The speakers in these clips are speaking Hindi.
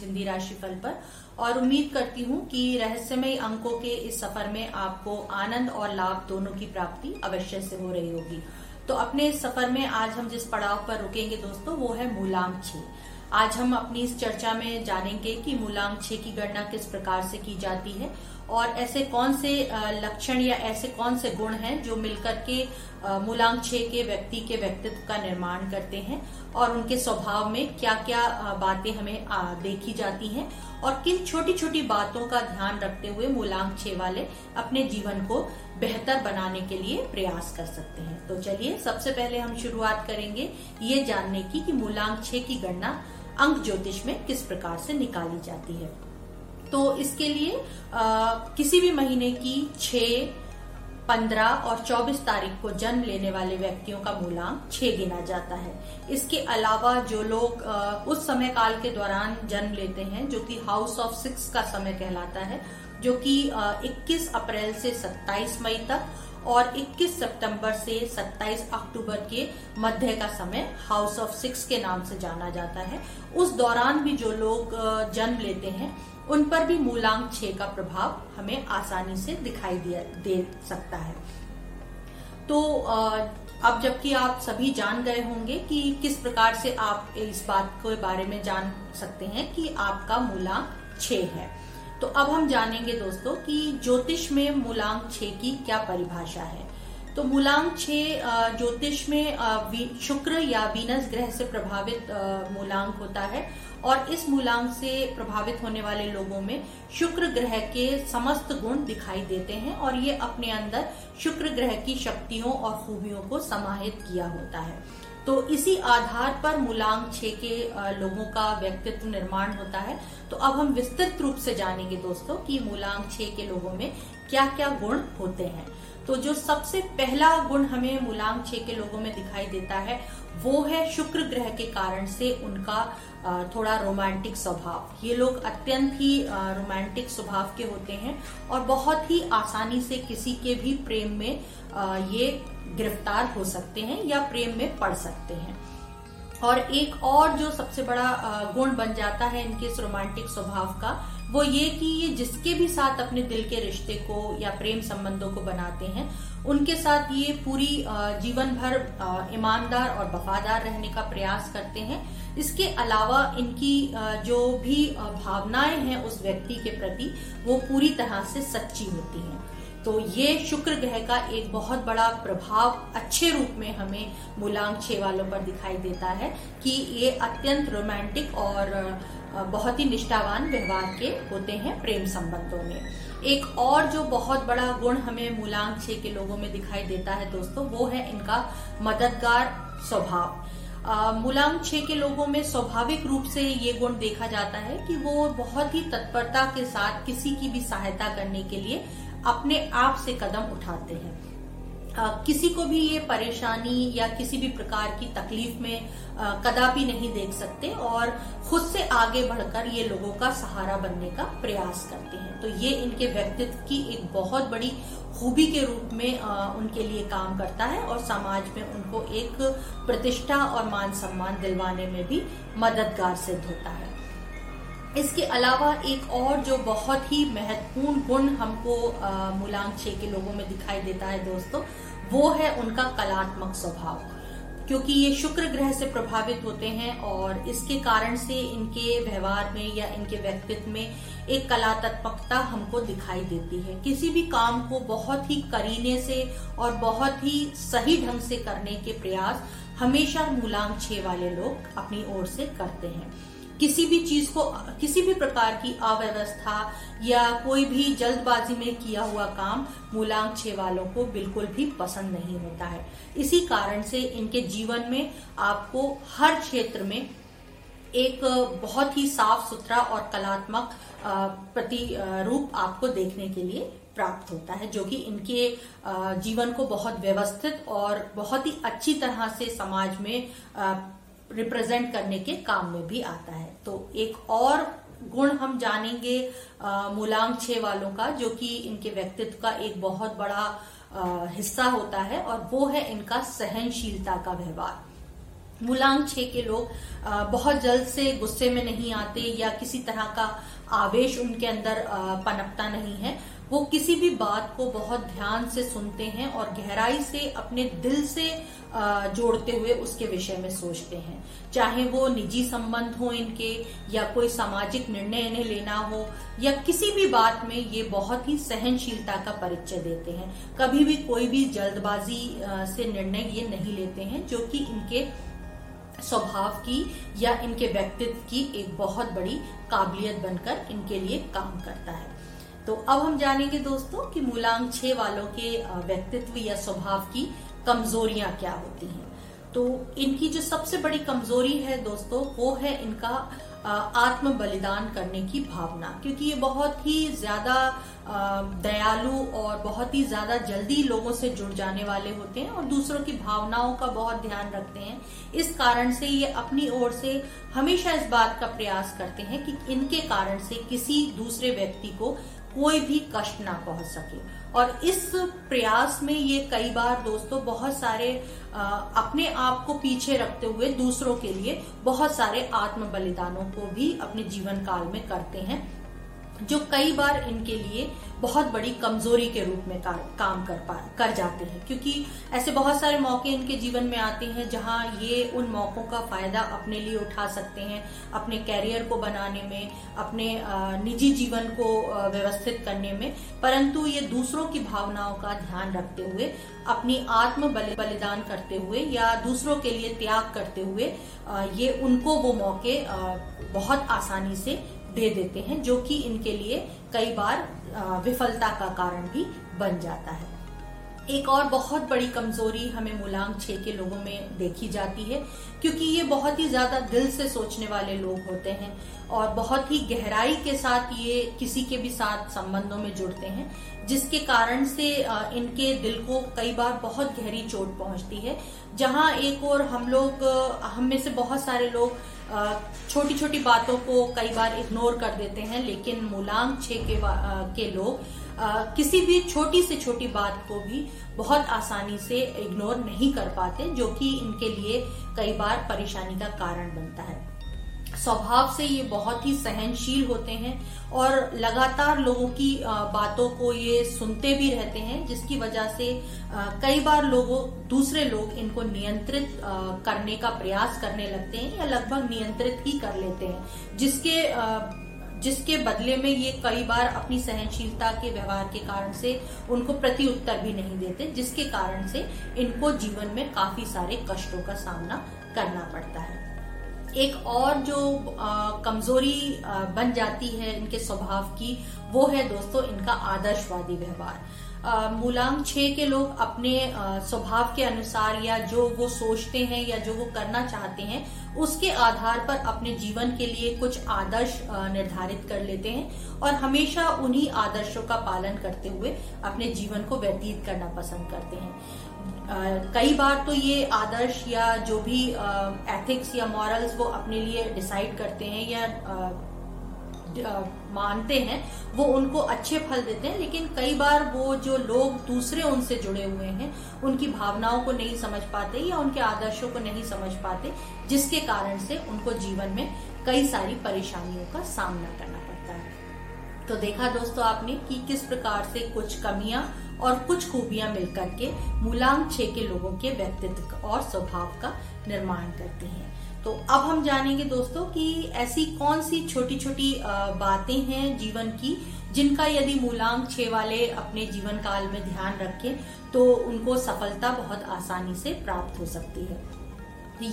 हिंदी राशिफल पर। और उम्मीद करती हूँ कि रहस्यमय अंकों के इस सफ़र में आपको आनंद और लाभ दोनों की प्राप्ति अवश्य से हो रही होगी। तो अपने इस सफ़र में आज हम जिस पड़ाव पर रुकेंगे दोस्तों, वो है मूलांक छे आज हम अपनी इस चर्चा में जानेंगे कि मूलांक छे की गणना किस प्रकार से की जाती है और ऐसे कौन से लक्षण या ऐसे कौन से गुण हैं जो मिलकर के मूलांक छे के व्यक्ति के व्यक्तित्व का निर्माण करते हैं और उनके स्वभाव में क्या क्या बातें हमें देखी जाती हैं और किन छोटी छोटी बातों का ध्यान रखते हुए मूलांक छह वाले अपने जीवन को बेहतर बनाने के लिए प्रयास कर सकते हैं। तो चलिए, सबसे पहले हम शुरुआत करेंगे ये जानने की कि मूलांक छह की गणना अंक ज्योतिष में किस प्रकार से निकाली जाती है। तो इसके लिए आ, किसी भी महीने की छ पंद्रह और चौबीस तारीख को जन्म लेने वाले व्यक्तियों का मूलांक छह गिना जाता है। इसके अलावा जो लोग उस समय काल के दौरान जन्म लेते हैं जो कि हाउस ऑफ़ सिक्स का समय कहलाता है जो कि 21 अप्रैल से 27 मई तक और 21 सितंबर से 27 अक्टूबर के मध्य का समय हाउस ऑफ़ सिक्स के नाम से जाना जाता है। उस दौरान भी जो लोग जन्म लेते हैं उन पर भी मूलांक छह का प्रभाव हमें आसानी से दिखाई दे सकता है। तो अब जबकि आप सभी जान गए होंगे कि किस प्रकार से आप इस बात के बारे में जान सकते हैं कि आपका मूलांक छ है। तो अब हम जानेंगे दोस्तों कि ज्योतिष में मूलांक छह की क्या परिभाषा है। तो मूलांक छह ज्योतिष में शुक्र या वीनस ग्रह से प्रभावित मूलांक होता है। और इस मूलांक से प्रभावित होने वाले लोगों में शुक्र ग्रह के समस्त गुण दिखाई देते हैं और ये अपने अंदर शुक्र ग्रह की शक्तियों और खूबियों को समाहित किया होता है। तो इसी आधार पर मूलांक छह के लोगों का व्यक्तित्व निर्माण होता है। तो अब हम विस्तृत रूप से जानेंगे दोस्तों कि मूलांक छह के लोगों में क्या क्या गुण होते हैं। तो जो सबसे पहला गुण हमें मूलांक छह के लोगों में दिखाई देता है, वो है शुक्र ग्रह के कारण से उनका थोड़ा रोमांटिक स्वभाव। ये लोग अत्यंत ही रोमांटिक स्वभाव के होते हैं और बहुत ही आसानी से किसी के भी प्रेम में ये गिरफ़्तार हो सकते हैं या प्रेम में पड़ सकते हैं। और एक और जो सबसे बड़ा गुण बन जाता है इनके इस रोमांटिक स्वभाव का वो ये कि ये जिसके भी साथ अपने दिल के रिश्ते को या प्रेम संबंधों को बनाते हैं, उनके साथ ये पूरी जीवन भर ईमानदार और वफादार रहने का प्रयास करते हैं। इसके अलावा इनकी जो भी भावनाएँ हैं उस व्यक्ति के प्रति, वो पूरी तरह से सच्ची होती हैं। तो ये शुक्र ग्रह का एक बहुत बड़ा प्रभाव अच्छे रूप में हमें मूलांक छे वालों पर दिखाई देता है कि ये अत्यंत रोमांटिक और बहुत ही निष्ठावान व्यवहार के होते हैं प्रेम संबंधों में। एक और जो बहुत बड़ा गुण हमें मूलांक छे के लोगों में दिखाई देता है दोस्तों, वो है इनका मददगार स्वभाव। मूलांक छे के लोगों में स्वाभाविक रूप से ये गुण देखा जाता है कि वो बहुत ही तत्परता के साथ किसी की भी सहायता करने के लिए अपने आप से कदम उठाते हैं। किसी को भी ये परेशानी या किसी भी प्रकार की तकलीफ़ में कदापि नहीं देख सकते और खुद से आगे बढ़कर ये लोगों का सहारा बनने का प्रयास करते हैं। तो ये इनके व्यक्तित्व की एक बहुत बड़ी खूबी के रूप में उनके लिए काम करता है और समाज में उनको एक प्रतिष्ठा और मान सम्मान दिलवाने में भी मददगार सिद्ध होता है। इसके अलावा एक और जो बहुत ही महत्वपूर्ण गुण हमको मूलांक छे के लोगों में दिखाई देता है दोस्तों वो है उनका कलात्मक स्वभाव, क्योंकि ये शुक्र ग्रह से प्रभावित होते हैं और इसके कारण से इनके व्यवहार में या इनके व्यक्तित्व में एक कलात्मकता हमको दिखाई देती है। किसी भी काम को बहुत ही करीने से और बहुत ही सही ढंग से करने के प्रयास हमेशा मूलांक छे वाले लोग अपनी ओर से करते हैं। किसी भी चीज़ को, किसी भी प्रकार की अव्यवस्था या कोई भी जल्दबाजी में किया हुआ काम मूलांक वालों को बिल्कुल भी पसंद नहीं होता है। इसी कारण से इनके जीवन में आपको हर क्षेत्र में एक बहुत ही साफ़ सुथरा और कलात्मक प्रति रूप आपको देखने के लिए प्राप्त होता है, जो कि इनके जीवन को बहुत व्यवस्थित और बहुत ही अच्छी तरह से समाज में रिप्रेजेंट करने के काम में भी आता है। तो एक और गुण हम जानेंगे मूलांक छे वालों का जो कि इनके व्यक्तित्व का एक बहुत बड़ा आ, हिस्सा होता है और वो है इनका सहनशीलता का व्यवहार। मूलांक छे के लोग आ, बहुत जल्द से गुस्से में नहीं आते या किसी तरह का आवेश उनके अंदर पनपता नहीं है। वो किसी भी बात को बहुत ध्यान से सुनते हैं और गहराई से अपने दिल से जोड़ते हुए उसके विषय में सोचते हैं। चाहे वो निजी संबंध हो इनके, या कोई सामाजिक निर्णय इन्हें लेना हो, या किसी भी बात में ये बहुत ही सहनशीलता का परिचय देते हैं। कभी भी कोई भी जल्दबाजी से निर्णय ये नहीं लेते हैं, जो कि इनके स्वभाव की या इनके व्यक्तित्व की एक बहुत बड़ी काबिलियत बनकर इनके लिए काम करता है। तो अब हम जानेंगे दोस्तों कि मूलांक छह वालों के व्यक्तित्व या स्वभाव की कमजोरियाँ क्या होती हैं। तो इनकी जो सबसे बड़ी कमज़ोरी है दोस्तों, वो है इनका आत्म बलिदान करने की भावना। क्योंकि ये बहुत ही ज़्यादा दयालु और बहुत ही ज़्यादा जल्दी लोगों से जुड़ जाने वाले होते हैं और दूसरों की भावनाओं का बहुत ध्यान रखते हैं। इस कारण से ये अपनी ओर से हमेशा इस बात का प्रयास करते हैं कि इनके कारण से किसी दूसरे व्यक्ति को कोई भी कष्ट ना पहुँच सके। और इस प्रयास में ये कई बार दोस्तों बहुत सारे आ, अपने आप को पीछे रखते हुए दूसरों के लिए बहुत सारे आत्म बलिदानों को भी अपने जीवन काल में करते हैं। जो कई बार इनके लिए बहुत बड़ी कमज़ोरी के रूप में काम कर पा, कर जाते हैं। क्योंकि ऐसे बहुत सारे मौके इनके जीवन में आते हैं जहाँ ये उन मौकों का फ़ायदा अपने लिए उठा सकते हैं, अपने कैरियर को बनाने में, अपने निजी जीवन को व्यवस्थित करने में। परंतु ये दूसरों की भावनाओं का ध्यान रखते हुए, अपनी आत्म बलिदान करते हुए या दूसरों के लिए त्याग करते हुए ये उनको वो मौके बहुत आसानी से दे देते हैं, जो कि इनके लिए कई बार विफलता का कारण भी बन जाता है। एक और बहुत बड़ी कमज़ोरी हमें मूलांक छह के लोगों में देखी जाती है क्योंकि ये बहुत ही ज़्यादा दिल से सोचने वाले लोग होते हैं और बहुत ही गहराई के साथ ये किसी के भी साथ संबंधों में जुड़ते हैं जिसके कारण से इनके दिल को कई बार बहुत गहरी चोट पहुँचती है। जहाँ एक और हम लोग हम में से बहुत सारे लोग छोटी छोटी बातों को कई बार इग्नोर कर देते हैं लेकिन मूलांक छे के, के लोग किसी भी छोटी से छोटी बात को भी बहुत आसानी से इग्नोर नहीं कर पाते, जो कि इनके लिए कई बार परेशानी का कारण बनता है। स्वभाव से ये बहुत ही सहनशील होते हैं और लगातार लोगों की बातों को ये सुनते भी रहते हैं, जिसकी वजह से कई बार लोगों, दूसरे लोग इनको नियंत्रित करने का प्रयास करने लगते हैं या लगभग नियंत्रित ही कर लेते हैं, जिसके जिसके बदले में ये कई बार अपनी सहनशीलता के व्यवहार के कारण से उनको प्रति उत्तर भी नहीं देते, जिसके कारण से इनको जीवन में काफ़ी सारे कष्टों का सामना करना पड़ता है। एक और जो कमज़ोरी बन जाती है इनके स्वभाव की, वो है दोस्तों इनका आदर्शवादी व्यवहार। मूलांक छह के लोग अपने स्वभाव के अनुसार या जो वो सोचते हैं या जो वो करना चाहते हैं, उसके आधार पर अपने जीवन के लिए कुछ आदर्श निर्धारित कर लेते हैं और हमेशा उन्हीं आदर्शों का पालन करते हुए अपने जीवन को व्यतीत करना पसंद करते हैं। कई बार तो ये आदर्श या जो भी एथिक्स या मॉरल्स वो अपने लिए डिसाइड करते हैं या मानते हैं, वो उनको अच्छे फल देते हैं, लेकिन कई बार वो जो लोग दूसरे उनसे जुड़े हुए हैं, उनकी भावनाओं को नहीं समझ पाते या उनके आदर्शों को नहीं समझ पाते, जिसके कारण से उनको जीवन में कई सारी परेशानियों का सामना करना पड़ता है। तो देखा दोस्तों आपने कि किस प्रकार से कुछ कमियाँ और कुछ खूबियाँ मिलकर के, मूलांक छे के लोगों के व्यक्तित्व और स्वभाव का निर्माण करती हैं। तो अब हम जानेंगे दोस्तों कि ऐसी कौन सी छोटी छोटी बातें हैं जीवन की जिनका यदि मूलांक छे वाले अपने जीवन काल में ध्यान रखें तो उनको सफलता बहुत आसानी से प्राप्त हो सकती है।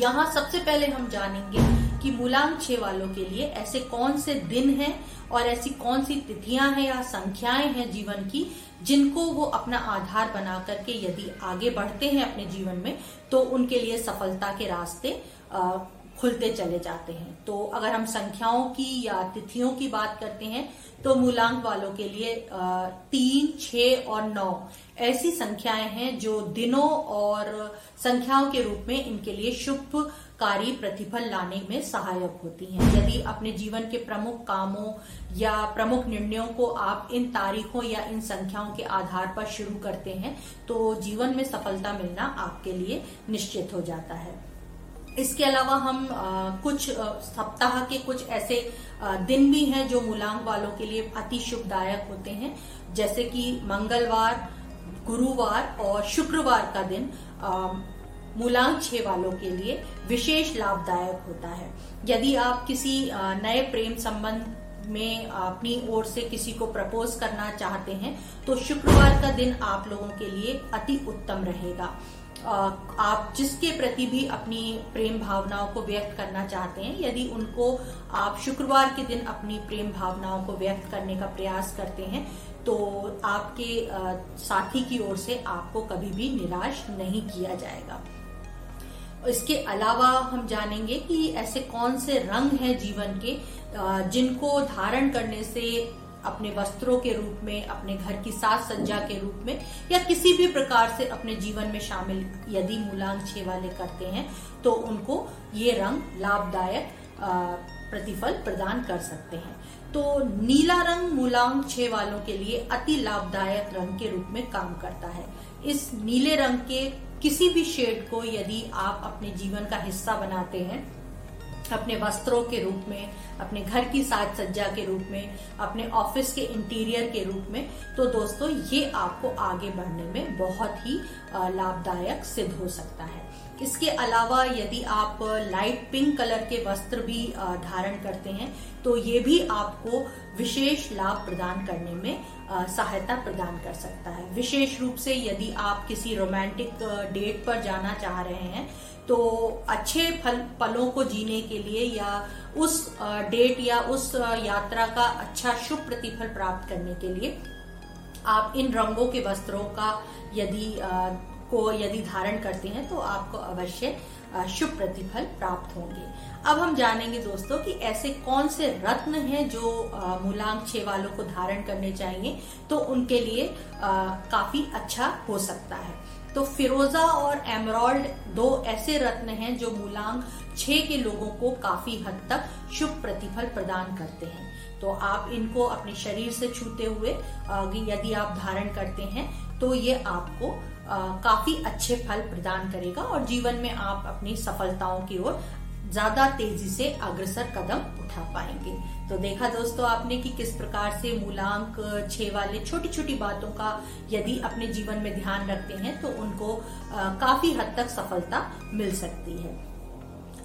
यहाँ सबसे पहले हम जानेंगे कि मूलांक छे वालों के लिए ऐसे कौन से दिन हैं और ऐसी कौन सी तिथियाँ हैं या संख्याएँ हैं जीवन की जिनको वो अपना आधार बना करके यदि आगे बढ़ते हैं अपने जीवन में तो उनके लिए सफलता के रास्ते खुलते चले जाते हैं। तो अगर हम संख्याओं की या तिथियों की बात करते हैं तो मूलांक वालों के लिए तीन छ और नौ ऐसी संख्याएँ हैं जो दिनों और संख्याओं के रूप में इनके लिए शुभ कार्य प्रतिफल लाने में सहायक होती हैं। यदि अपने जीवन के प्रमुख कामों या प्रमुख निर्णयों को आप इन तारीखों या इन संख्याओं के आधार पर शुरू करते हैं तो जीवन में सफलता मिलना आपके लिए निश्चित हो जाता है। इसके अलावा हम आ, कुछ सप्ताह के कुछ ऐसे आ, दिन भी हैं जो मूलांक वालों के लिए अति शुभदायक होते हैं। जैसे कि मंगलवार गुरुवार और शुक्रवार का दिन मूलांक छह वालों के लिए विशेष लाभदायक होता है। यदि आप किसी नए प्रेम संबंध में अपनी ओर से किसी को प्रपोज करना चाहते हैं तो शुक्रवार का दिन आप लोगों के लिए अति उत्तम रहेगा। आप जिसके प्रति भी अपनी प्रेम भावनाओं को व्यक्त करना चाहते हैं, यदि उनको आप शुक्रवार के दिन अपनी प्रेम भावनाओं को व्यक्त करने का प्रयास करते हैं तो आपके साथी की ओर से आपको कभी भी निराश नहीं किया जाएगा। इसके अलावा हम जानेंगे कि ऐसे कौन से रंग हैं जीवन के जिनको धारण करने से अपने वस्त्रों के रूप में, अपने घर की साज सज्जा के रूप में, या किसी भी प्रकार से अपने जीवन में शामिल यदि मूलांक वाले करते हैं तो उनको ये रंग लाभदायक प्रतिफल प्रदान कर सकते हैं। तो नीला रंग मूलांक छे वालों के लिए अति लाभदायक रंग के रूप में काम करता है। इस नीले रंग के किसी भी शेड को यदि आप अपने जीवन का हिस्सा बनाते हैं अपने वस्त्रों के रूप में, अपने घर की साज सज्जा के रूप में, अपने ऑफ़िस के इंटीरियर के रूप में। तो दोस्तों, ये आपको आगे बढ़ने में बहुत ही लाभदायक सिद्ध हो सकता है। इसके अलावा यदि आप लाइट पिंक कलर के वस्त्र भी धारण करते हैं तो ये भी आपको विशेष लाभ प्रदान करने में सहायता प्रदान कर सकता है। विशेष रूप से यदि आप किसी रोमांटिक डेट पर जाना चाह रहे हैं तो अच्छे फल, पलों को जीने के लिए या उस डेट या उस यात्रा का अच्छा शुभ प्रतिफल प्राप्त करने के लिए, आप इन रंगों के वस्त्रों का यदि को यदि धारण करते हैं तो आपको अवश्य शुभ प्रतिफल प्राप्त होंगे। अब हम जानेंगे दोस्तों कि ऐसे कौन से रत्न हैं जो मूलांक छे वालों को धारण करने चाहिए तो उनके लिए काफ़ी अच्छा हो सकता है। तो फिरोजा और एमरॉल्ड दो ऐसे रत्न हैं जो मूलांक छह के लोगों को काफ़ी हद तक शुभ प्रतिफल प्रदान करते हैं। तो आप इनको अपने शरीर से छूते हुए यदि आप धारण करते हैं तो ये आपको काफ़ी अच्छे फल प्रदान करेगा और जीवन में आप अपनी सफलताओं की ओर ज़्यादा तेज़ी से अग्रसर कदम उठा पाएँगे। तो देखा दोस्तों आपने कि किस प्रकार से मूलांक छह वाले छोटी छोटी बातों का यदि अपने जीवन में ध्यान रखते हैं तो उनको काफ़ी हद तक सफलता मिल सकती है।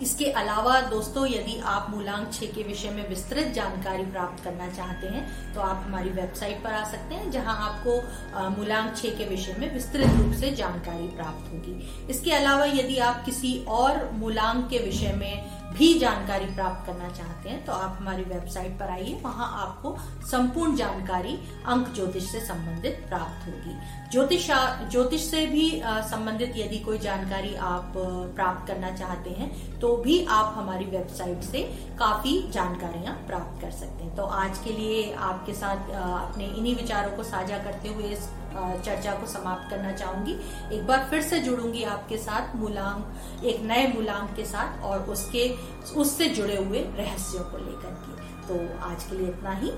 इसके अलावा दोस्तों, यदि आप मूलांक छ के विषय में विस्तृत जानकारी प्राप्त करना चाहते हैं तो आप हमारी वेबसाइट पर आ सकते हैं, जहाँ आपको मूलांक छ के विषय में विस्तृत रूप से जानकारी प्राप्त होगी। इसके अलावा यदि आप किसी और मूलांक के विषय में भी जानकारी प्राप्त करना चाहते हैं तो आप हमारी वेबसाइट पर आइए, वहाँ आपको संपूर्ण जानकारी अंक ज्योतिष से संबंधित प्राप्त होगी। ज्योतिष ज्योतिष से भी संबंधित यदि कोई जानकारी आप प्राप्त करना चाहते हैं तो भी आप हमारी वेबसाइट से काफ़ी जानकारियाँ प्राप्त कर सकते हैं। तो आज के लिए आपके साथ अपने इन्हीं विचारों को साझा करते हुए इस चर्चा को समाप्त करना चाहूँगी। एक बार फिर से जुड़ूँगी आपके साथ मुलाम एक नए मुलाम के साथ और उसके, उससे जुड़े हुए रहस्यों को लेकर के। तो आज के लिए इतना ही।